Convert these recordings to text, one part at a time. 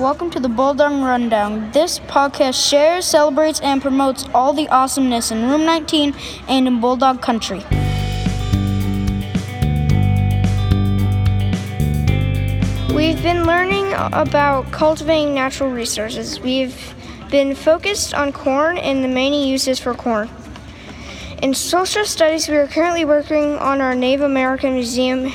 Welcome to the Bulldog Rundown. This podcast shares, celebrates, and promotes all the awesomeness in Room 19 and in Bulldog Country. We've been learning about cultivating natural resources. We've been focused on corn and the many uses for corn. In social studies, we are currently working on our Native American Museum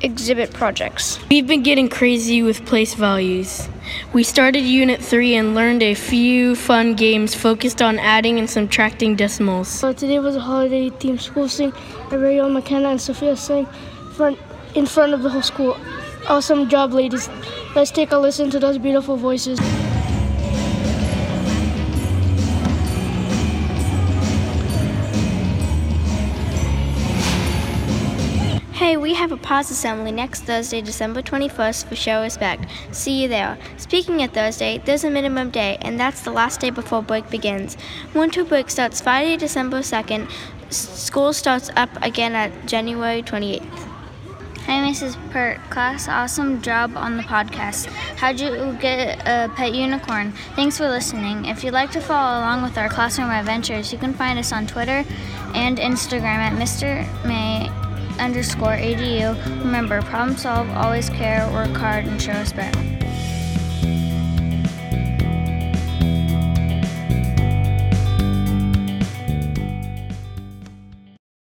exhibit projects. We've been getting crazy with place values. We started Unit 3 and learned a few fun games focused on adding and subtracting decimals. So today was a holiday themed school sing. Ariel, McKenna, and Sophia sang in front of the whole school. Awesome job, ladies. Let's take a listen to those beautiful voices. Hey, we have a PAWS assembly next Thursday, December 21st for Show Respect. See you there. Speaking of Thursday, there's a minimum day, and that's the last day before break begins. Winter break starts Friday, December 2nd. S- School starts up again at January 28th. Hi, Mrs. Pert. Class, awesome job on the podcast. How'd you get a pet unicorn? Thanks for listening. If you'd like to follow along with our classroom adventures, you can find us on Twitter and Instagram at Mr. May underscore ADU. Remember, problem solve, always care, work hard, and show respect.